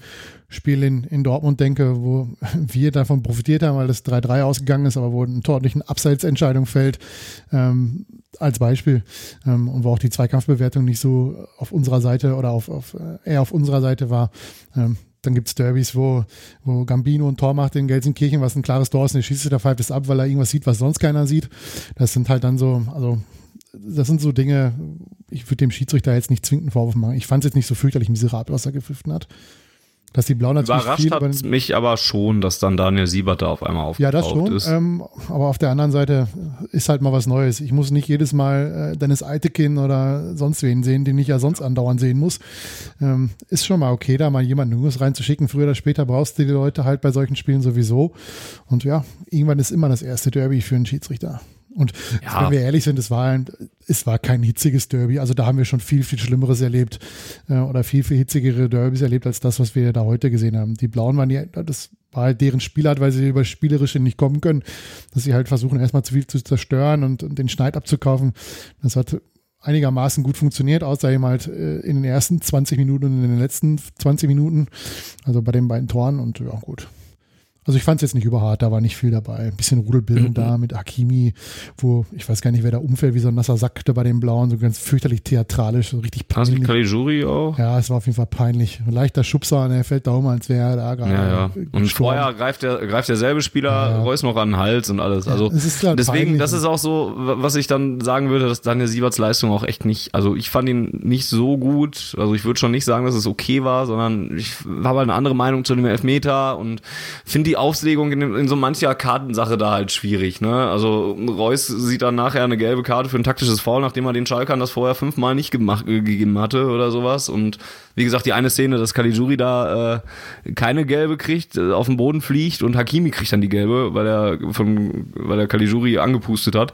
Spiel in, in Dortmund denke, wo wir davon profitiert haben, weil das 3-3 ausgegangen ist, aber wo eine Abseitsentscheidung fällt, ähm, als Beispiel, ähm, und wo auch die Zweikampfbewertung nicht so auf unserer Seite oder auf, auf äh, eher auf unserer Seite war. Ähm, dann gibt's Derbys, wo, wo Gambino ein Tor macht in Gelsenkirchen, was ein klares Tor ist, und der schießt der pfeift es ab, weil er irgendwas sieht, was sonst keiner sieht. Das sind halt dann so, also das sind so Dinge, ich würde dem Schiedsrichter jetzt nicht zwingend Vorwurf machen. Ich fand es jetzt nicht so fürchterlich miserabel, was er gepfiffen hat. Dass die Blauen natürlich Überrascht hat mich aber schon, dass dann Daniel Siebert da auf einmal aufgetaucht Ja, das schon. Ist. Ähm, aber auf der anderen Seite ist halt mal was Neues. Ich muss nicht jedes Mal äh, Dennis Eitekin oder sonst wen sehen, den ich ja sonst andauernd sehen muss. Ähm, ist schon mal okay, da mal jemanden Junges reinzuschicken. Früher oder später brauchst du die Leute halt bei solchen Spielen sowieso. Und ja, irgendwann ist immer das erste Derby für einen Schiedsrichter. Und Ja. wenn wir ehrlich sind, es war, ein, es war kein hitziges Derby. Also da haben wir schon viel, viel Schlimmeres erlebt äh, oder viel, viel hitzigere Derbys erlebt als das, was wir da heute gesehen haben. Die Blauen waren ja, das war halt deren Spielart, weil sie über Spielerische nicht kommen können, dass sie halt versuchen, erstmal zu viel zu zerstören und, und den Schneid abzukaufen. Das hat einigermaßen gut funktioniert, außer eben halt äh, in den ersten 20 Minuten und in den letzten 20 Minuten. Also bei den beiden Toren und ja, gut. Also ich fand es jetzt nicht überhart, da war nicht viel dabei. Ein bisschen Rudelbildung Mhm. da mit Hakimi, wo ich weiß gar nicht, wer da umfällt, wie so ein nasser Sack da bei den Blauen, so ganz fürchterlich theatralisch, so richtig Hast peinlich. Caligiuri auch? Ja, es war auf jeden Fall peinlich. Ein leichter Schubser und er fällt da um, als wäre er da gerade. Ja, ja. Und gestorben. vorher greift, der, greift derselbe Spieler Ja. Reus noch an den Hals und alles. Also halt deswegen, peinlich. das ist auch so, was ich dann sagen würde, dass Daniel Sieberts Leistung auch echt nicht, also ich fand ihn nicht so gut. Also ich würde schon nicht sagen, dass es okay war, sondern ich habe halt eine andere Meinung zu dem Elfmeter und finde die Auslegung in, in so mancher Kartensache da halt schwierig. Ne? Also Reus sieht dann nachher eine gelbe Karte für ein taktisches Foul, nachdem er den Schalkern das vorher fünfmal nicht gemacht, äh, gegeben hatte oder sowas. Und wie gesagt, die eine Szene, dass Caligiuri da äh, keine gelbe kriegt, äh, auf den Boden fliegt und Hakimi kriegt dann die gelbe, weil er von, weil er Caligiuri angepustet hat.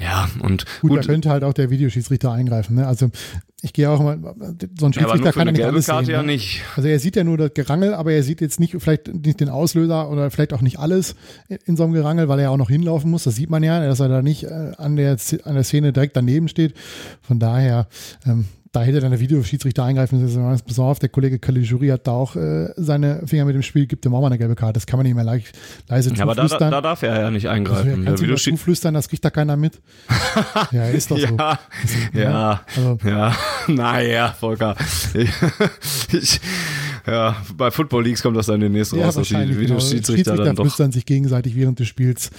Ja, und Gut, gut, da könnte halt auch der Videoschiedsrichter eingreifen. Ne? Also ich gehe auch immer, so ein ja, Schiedsrichter für kann ja nicht alles Karte sehen. ja ne? nicht. Also er sieht ja nur das Gerangel, aber er sieht jetzt nicht vielleicht nicht den Auslöser oder vielleicht auch nicht alles in- so einem Gerangel, weil er ja auch noch hinlaufen muss. Das sieht man ja, dass er da nicht äh, an der an der Szene direkt daneben steht. Von daher, ähm, da hätte dann der Videoschiedsrichter eingreifen müssen. Pass auf, der Kollege Caligiuri hat da auch äh, seine Finger mit dem Spiel, gibt ihm auch mal eine gelbe Karte. Das kann man nicht mehr leicht, leise Ja, aber da, da, zuflüstern. da darf er ja nicht also, eingreifen. ja, Der kannst du das Videoschied- zuflüstern, das kriegt da keiner mit. ja, ist doch so. ja, ja, Also, ja, naja, Volker. Ich, ja, bei Football Leagues kommt das dann demnächst ja, raus, dass die wahrscheinlich. Genau. Videoschiedsrichter dann doch, flüstern sich gegenseitig während des Spiels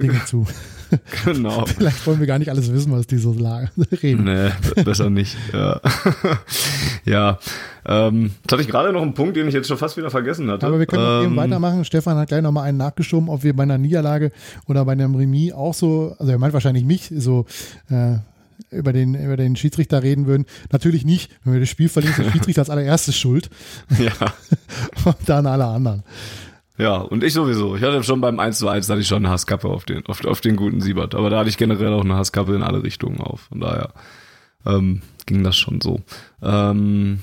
Dinge zu. genau. Vielleicht wollen wir gar nicht alles wissen, was die so reden. Nee, besser nicht. Ja, ja. Ähm, jetzt hatte ich gerade noch einen Punkt, den ich jetzt schon fast wieder vergessen hatte. Aber wir können noch eben ähm, weitermachen. Stefan hat gleich nochmal einen nachgeschoben, ob wir bei einer Niederlage oder bei einem Remis auch so, also er meint wahrscheinlich mich, so äh, über den, über den Schiedsrichter reden würden. Natürlich nicht. Wenn wir das Spiel verlieren, ist der Schiedsrichter als allererstes schuld Ja, und dann alle anderen. ja, und ich sowieso. Ich hatte schon beim 1 zu 1 hatte ich schon eine Hasskappe auf den, auf, auf den guten Siebert. Aber da hatte ich generell auch eine Hasskappe in alle Richtungen auf. Von daher ähm, ging das schon so. Ähm,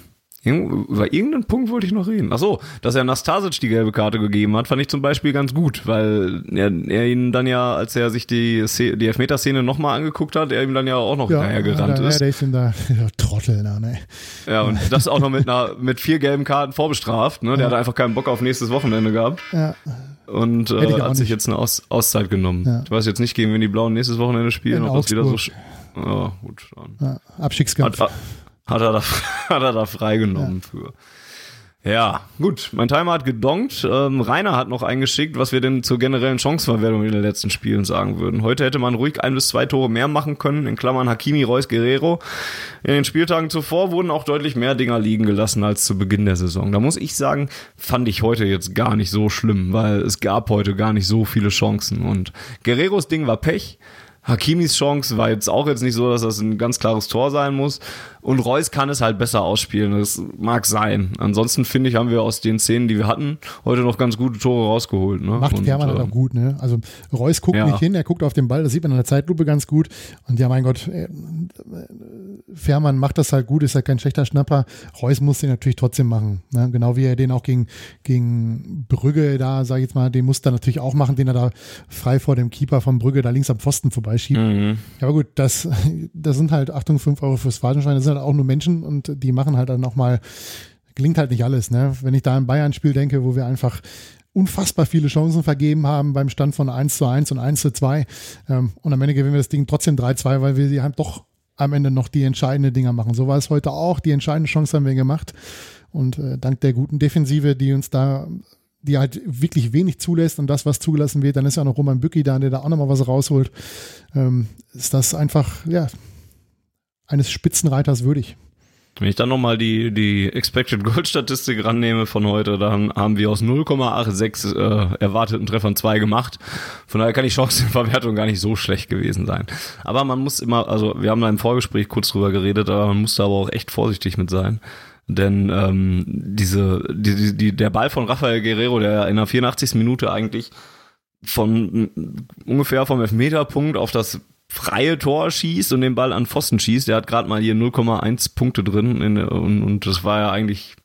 über irgendeinen Punkt wollte ich noch reden. Ach so, dass er Nastasic die gelbe Karte gegeben hat, fand ich zum Beispiel ganz gut, weil er, er ihn dann ja, als er sich die, die Elfmeterszene nochmal angeguckt hat, er ihm dann ja auch noch hinterher gerannt ja, ist. der ist ihm da, Trottel da, ne? Ja, und das auch noch mit einer mit vier gelben Karten vorbestraft. Ne? Der hatte einfach keinen Bock auf nächstes Wochenende gehabt Ja, und äh, hat sich nicht. jetzt eine Aus Auszeit genommen. Ja. Ich weiß jetzt nicht, gegen wen die Blauen nächstes Wochenende spielen, In ob das wieder so. Augsburg. Ja, gut. Dann. ja, Abstiegskampf. Hat, hat, er da, hat er da freigenommen für. Ja, gut. Mein Timer hat gedonkt. Ähm, Rainer hat noch eingeschickt, was wir denn zur generellen Chancenverwertung in den letzten Spielen sagen würden. Heute hätte man ruhig ein bis zwei Tore mehr machen können, in Klammern Hakimi, Reus, Guerrero. In den Spieltagen zuvor wurden auch deutlich mehr Dinger liegen gelassen als zu Beginn der Saison. Da muss ich sagen, fand ich heute jetzt gar nicht so schlimm, weil es gab heute gar nicht so viele Chancen. Und Guerreros Ding war Pech. Hakimis Chance war jetzt auch jetzt nicht so, dass das ein ganz klares Tor sein muss. Und Reus kann es halt besser ausspielen. Das mag sein. Ansonsten finde ich, haben wir aus den Szenen, die wir hatten, heute noch ganz gute Tore rausgeholt. Ne? Macht Fährmann halt äh, auch gut, ne? Also Reus guckt Ja. nicht hin, er guckt auf den Ball, das sieht man in der Zeitlupe ganz gut. Und ja, mein Gott, äh, Fährmann macht das halt gut, ist halt kein schlechter Schnapper. Reus muss den natürlich trotzdem machen. Ne? Genau wie er den auch gegen, gegen Brügge da, sag ich jetzt mal, den muss er natürlich auch machen, den er da frei vor dem Keeper von Brügge da links am Pfosten vorbeischiebt. Mhm. Ja, aber gut, das, das sind halt, Achtung, 5 Euro fürs Fahrtenschein, das sind halt auch nur Menschen und die machen halt dann nochmal, gelingt halt nicht alles, ne? Wenn ich da an Bayern-Spiel denke, wo wir einfach unfassbar viele Chancen vergeben haben beim Stand von 1 zu 1 und 1 zu 2 ähm, und am Ende gewinnen wir das Ding trotzdem 3-2, weil wir sie halt doch am Ende noch die entscheidenden Dinger machen. So war es heute auch, die entscheidende Chance haben wir gemacht und äh, dank der guten Defensive, die uns da die halt wirklich wenig zulässt und das, was zugelassen wird, dann ist ja noch Roman Bücki da, der da auch nochmal was rausholt, ähm, ist das einfach, ja, eines Spitzenreiters würdig. Wenn ich dann nochmal die, die Expected Goal Statistik rannehme von heute, dann haben wir aus 0,86 äh, erwarteten Treffern zwei gemacht. Von daher kann die Chancenverwertung gar nicht so schlecht gewesen sein. Aber man muss immer, also wir haben da im Vorgespräch kurz drüber geredet, aber man muss da aber auch echt vorsichtig mit sein. Denn ähm, diese, die, die, die, der Ball von Rafael Guerrero, der in der 84. Minute eigentlich von ungefähr vom Elfmeterpunkt auf das freie Tor schießt und den Ball an Pfosten schießt. Der hat gerade mal hier 0,1 Punkte drin in, und, und das war ja eigentlich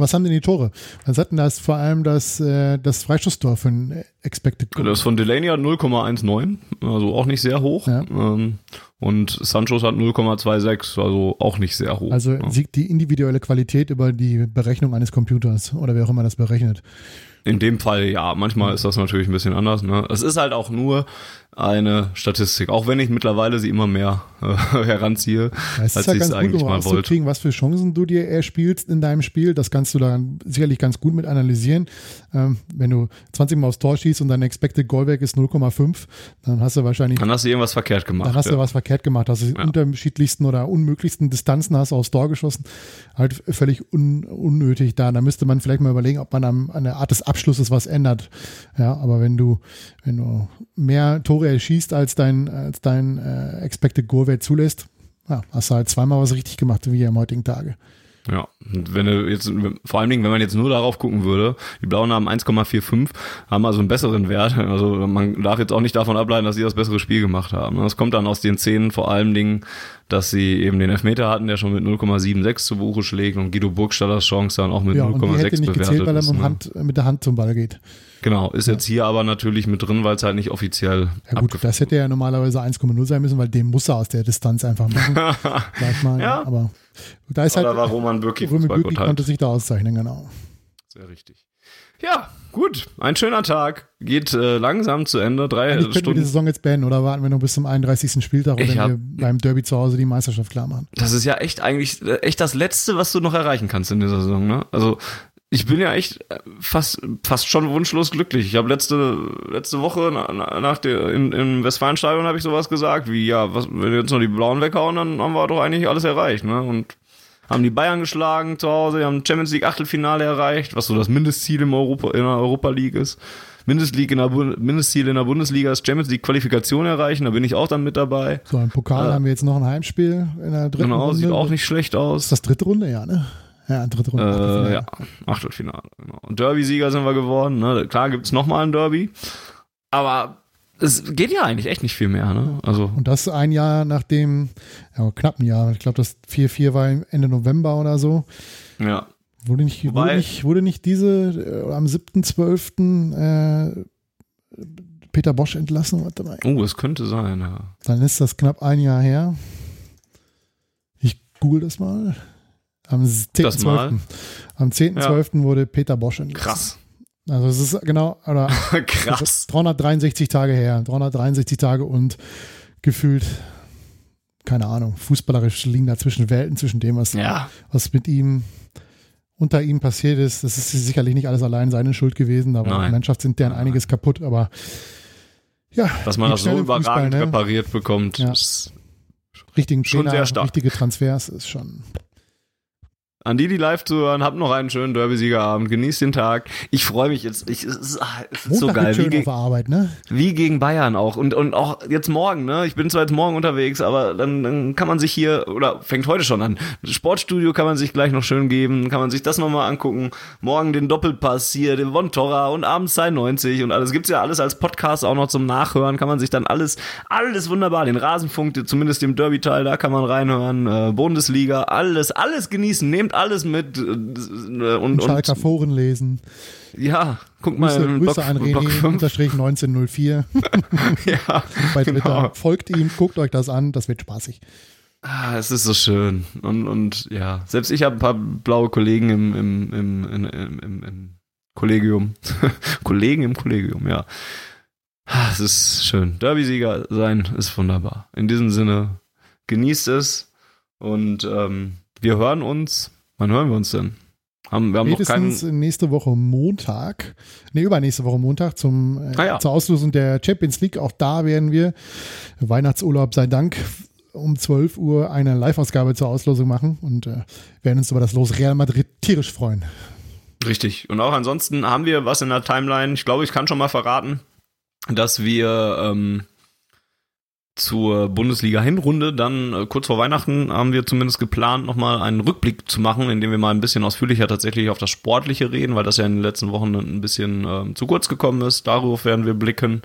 was haben denn die Tore? Was hatten das vor allem das, äh, das Freistoßtor für ein Expected Goal? Das von Delaney hat 0,19, also auch nicht sehr hoch. Ja. Ähm, und Sanchos hat 0,26, also auch nicht sehr hoch. Also siegt die individuelle Qualität über die Berechnung eines Computers oder wer auch immer das berechnet. In dem Fall ja, manchmal ist das natürlich ein bisschen anders. Ne? Es ist halt auch nur eine Statistik, auch wenn ich mittlerweile sie immer mehr äh, heranziehe, als ja ich es eigentlich mal wollte. Was für Chancen du dir erspielst in deinem Spiel, das kannst du dann sicherlich ganz gut mit analysieren. Ähm, wenn du 20 Mal aufs Tor schießt und dein Expected Goalback ist 0,5, dann hast du wahrscheinlich... Dann hast du irgendwas verkehrt gemacht. Dann hast ja. du was verkehrt gemacht, hast du die ja. unterschiedlichsten oder unmöglichsten Distanzen hast aufs Tor geschossen. Halt völlig un unnötig da. Da müsste man vielleicht mal überlegen, ob man an, an der Art des Abschlusses was ändert. Ja, aber wenn du, wenn du mehr Tore erschießt, als dein, als dein äh, Expected Goal Wert zulässt, ja, hast du halt zweimal was richtig gemacht, wie am heutigen Tage. Ja, wenn du jetzt, vor allen Dingen, wenn man jetzt nur darauf gucken würde, die Blauen haben 1,45, haben also einen besseren Wert. Also man darf jetzt auch nicht davon ableiten, dass sie das bessere Spiel gemacht haben. Das kommt dann aus den Szenen vor allen Dingen, dass sie eben den Elfmeter hatten, der schon mit 0,76 zu Buche schlägt und Guido Burgstallers Chance dann auch mit ja, 0,6 bewertet nicht gezählt, weil er mit, ne? Hand, mit der Hand zum Ball geht. Genau, ist ja. jetzt hier aber natürlich mit drin, weil es halt nicht offiziell. Ja gut, das hätte ja normalerweise 1,0 sein müssen, weil den muss er aus der Distanz einfach machen. Sag mal, ja. Aber da ist Oder halt. war Roman Bürki Roman Bürki konnte sich da auszeichnen, genau. Sehr richtig. Ja, gut. Ein schöner Tag. Geht äh, langsam zu Ende. Drei Eigentlich Stunden. wir die Saison jetzt beenden oder warten wir noch bis zum 31. Spieltag, wenn wir beim Derby zu Hause die Meisterschaft klar machen? Das ist ja echt eigentlich äh, echt das Letzte, was du noch erreichen kannst in dieser Saison. Ne? Also ich bin ja echt äh, fast fast schon wunschlos glücklich. Ich habe letzte letzte Woche nach, nach der in, im Westfalenstadion habe ich sowas gesagt wie ja, was wenn wir jetzt noch die Blauen weghauen, dann haben wir doch eigentlich alles erreicht, ne? Und haben die Bayern geschlagen zu Hause, haben Champions League Achtelfinale erreicht, was so das Mindestziel im Europa in der Europa League ist. Mindestleague in der Mindestziel in der Bundesliga ist Champions League Qualifikation erreichen, da bin ich auch dann mit dabei. So, im Pokal äh, haben wir jetzt noch ein Heimspiel in der dritten genau, Runde. Genau, sieht auch nicht schlecht aus. Ist das dritte Runde, ja, ne? Ja, dritte Runde. Äh, Achtelfinale. Ja, Achtelfinale. Genau. Derby-Sieger sind wir geworden. Ne? Klar gibt's noch mal ein Derby. Aber es geht ja eigentlich echt nicht viel mehr. Ne? Also Und das ein Jahr nach dem, ja, knapp ein Jahr. Ich glaube, das 4-4 war Ende November oder so. Ja. Wurde nicht, Wobei, wurde nicht, wurde nicht diese äh, am 7.12. Äh, Peter Bosch entlassen? Warte mal. Oh, es könnte sein, ja. Dann ist das knapp ein Jahr her. Ich google das mal. Am 10.12. Am 10.12. Ja. wurde Peter Bosch entlassen. Krass. Also es ist genau, oder krass. 363 Tage her. 363 Tage und gefühlt, keine Ahnung, fußballerisch liegen da zwischen Welten, zwischen dem, was, ja. was mit ihm unter ihm passiert ist. Das ist sicherlich nicht alles allein seine Schuld gewesen, aber in der Mannschaft sind deren einiges kaputt, aber ja. Dass man das so überragend ne? repariert bekommt, ja. ist richtigen schon Trainer, sehr stark. richtige Transfers ist schon an die, die live zuhören, habt noch einen schönen Derby-Siegerabend. Genießt den Tag. Ich freue mich jetzt. Ich, es ist, es ist so geil. Wie, gegen, Arbeit, ne? wie gegen Bayern auch. Und, und auch jetzt morgen, ne? Ich bin zwar jetzt morgen unterwegs, aber dann, dann kann man sich hier, oder fängt heute schon an. Sportstudio kann man sich gleich noch schön geben. Kann man sich das nochmal angucken. Morgen den Doppelpass hier, den Von Torra und abends 92 und alles. Gibt's ja alles als Podcast auch noch zum Nachhören. Kann man sich dann alles, alles wunderbar. Den Rasenfunk, zumindest dem Derby-Teil, da kann man reinhören. Äh, Bundesliga, alles, alles genießen. Nehmt nehmt alles mit äh, und, Schalker und Foren lesen. Ja, guck mal. Grüße, Block, an René, unterstrich 1904. ja, Bei Twitter. Genau. Folgt ihm, guckt euch das an, das wird spaßig. Ah, es ist so schön. Und, und ja, selbst ich habe ein paar blaue Kollegen im, im, im, im, im, im Kollegium. Kollegen im Kollegium, ja. Ah, es ist schön. Derby-Sieger sein ist wunderbar. In diesem Sinne, genießt es und ähm, wir hören uns Wann hören wir uns denn? Haben, wir haben noch keinen nächste Woche Montag, nee, übernächste Woche Montag zum, äh, ah, ja. zur Auslosung der Champions League. Auch da werden wir, Weihnachtsurlaub sei Dank, um 12 Uhr eine Live-Ausgabe zur Auslosung machen und äh, werden uns über das Los Real Madrid tierisch freuen. Richtig. Und auch ansonsten haben wir was in der Timeline. Ich glaube, ich kann schon mal verraten, dass wir ähm, zur Bundesliga-Hinrunde. Dann äh, kurz vor Weihnachten haben wir zumindest geplant, nochmal einen Rückblick zu machen, indem wir mal ein bisschen ausführlicher tatsächlich auf das Sportliche reden, weil das ja in den letzten Wochen ein bisschen äh, zu kurz gekommen ist. Darauf werden wir blicken.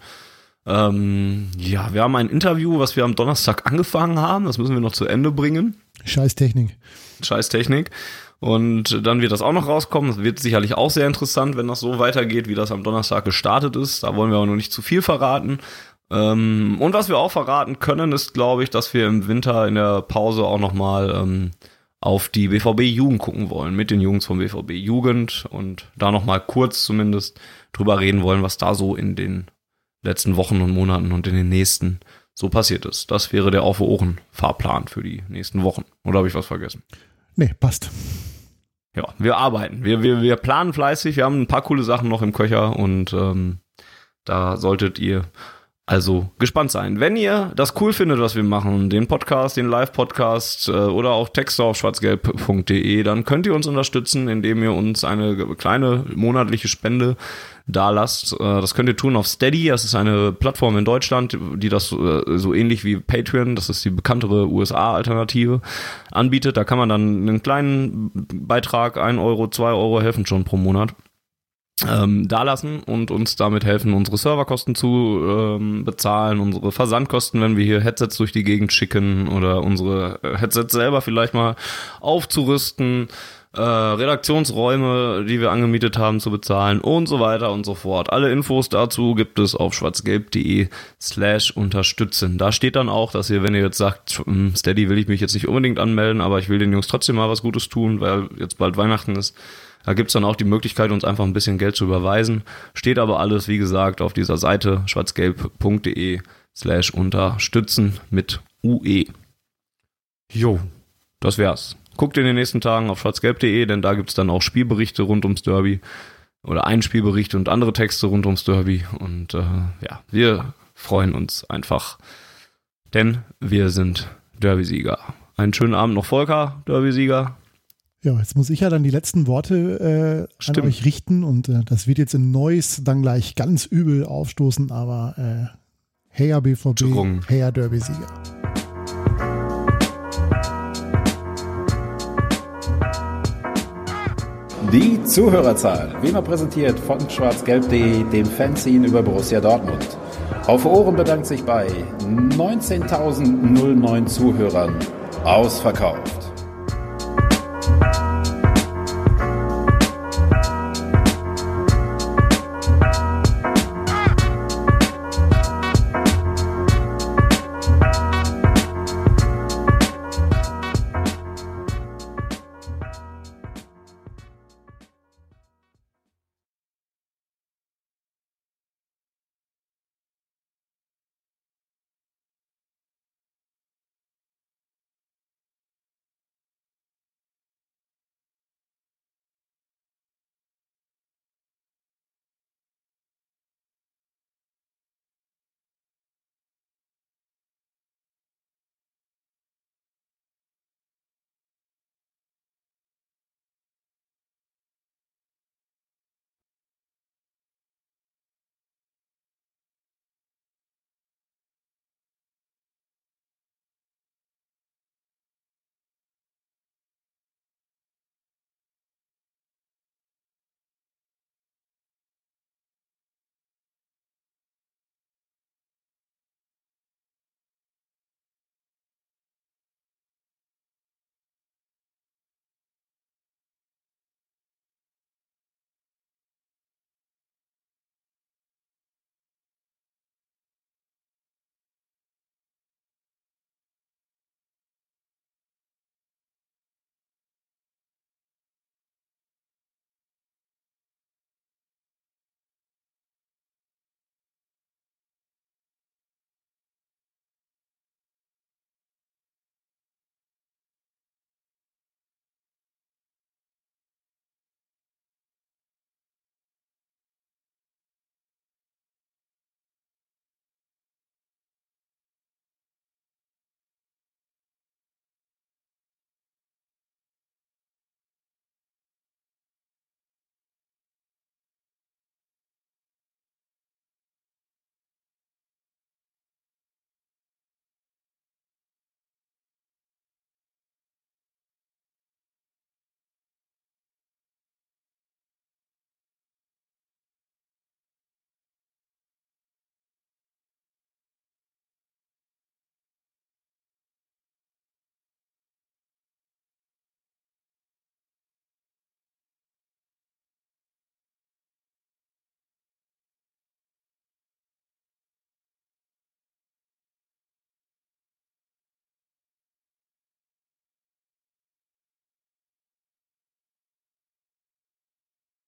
Ähm, ja, wir haben ein Interview, was wir am Donnerstag angefangen haben. Das müssen wir noch zu Ende bringen. Scheiß Technik. Scheiß Technik. Und dann wird das auch noch rauskommen. Das wird sicherlich auch sehr interessant, wenn das so weitergeht, wie das am Donnerstag gestartet ist. Da wollen wir aber noch nicht zu viel verraten. Ähm, und was wir auch verraten können, ist, glaube ich, dass wir im Winter in der Pause auch nochmal ähm, auf die BVB Jugend gucken wollen, mit den Jungs vom BVB Jugend und da nochmal kurz zumindest drüber reden wollen, was da so in den letzten Wochen und Monaten und in den nächsten so passiert ist. Das wäre der Auf Ohren Fahrplan für die nächsten Wochen. Oder habe ich was vergessen? Nee, passt. Ja, wir arbeiten. Wir, wir, wir planen fleißig. Wir haben ein paar coole Sachen noch im Köcher und ähm, da solltet ihr also gespannt sein. Wenn ihr das cool findet, was wir machen, den Podcast, den Live-Podcast äh, oder auch Texte auf schwarzgelb.de, dann könnt ihr uns unterstützen, indem ihr uns eine kleine monatliche Spende da lasst. Äh, das könnt ihr tun auf Steady. Das ist eine Plattform in Deutschland, die das äh, so ähnlich wie Patreon, das ist die bekanntere USA-Alternative, anbietet. Da kann man dann einen kleinen Beitrag, ein Euro, zwei Euro helfen schon pro Monat ähm, dalassen und uns damit helfen, unsere Serverkosten zu ähm, bezahlen, unsere Versandkosten, wenn wir hier Headsets durch die Gegend schicken oder unsere äh, Headsets selber vielleicht mal aufzurüsten, äh, Redaktionsräume, die wir angemietet haben, zu bezahlen und so weiter und so fort. Alle Infos dazu gibt es auf schwarzgelb.de slash unterstützen. Da steht dann auch, dass ihr, wenn ihr jetzt sagt, hm, Steady will ich mich jetzt nicht unbedingt anmelden, aber ich will den Jungs trotzdem mal was Gutes tun, weil jetzt bald Weihnachten ist, da gibt's dann auch die Möglichkeit, uns einfach ein bisschen Geld zu überweisen. Steht aber alles, wie gesagt, auf dieser Seite schwarzgelb.de slash unterstützen mit UE. Jo, das wär's. Guckt in den nächsten Tagen auf schwarzgelb.de, denn da gibt's dann auch Spielberichte rund ums Derby oder ein Spielbericht und andere Texte rund ums Derby. Und äh, ja, wir freuen uns einfach, denn wir sind Derby-Sieger. Einen schönen Abend noch, Volker, Derby-Sieger. Ja, jetzt muss ich ja dann die letzten Worte äh, an euch richten und äh, das wird jetzt in Neuss dann gleich ganz übel aufstoßen, aber äh, Heya BVB, Drung. Heya Derby-Sieger. Die Zuhörerzahl, wie immer präsentiert von schwarzgelb.de, dem Fanzine über Borussia Dortmund. Auf Ohren bedankt sich bei 19.009 Zuhörern ausverkauft. Bye.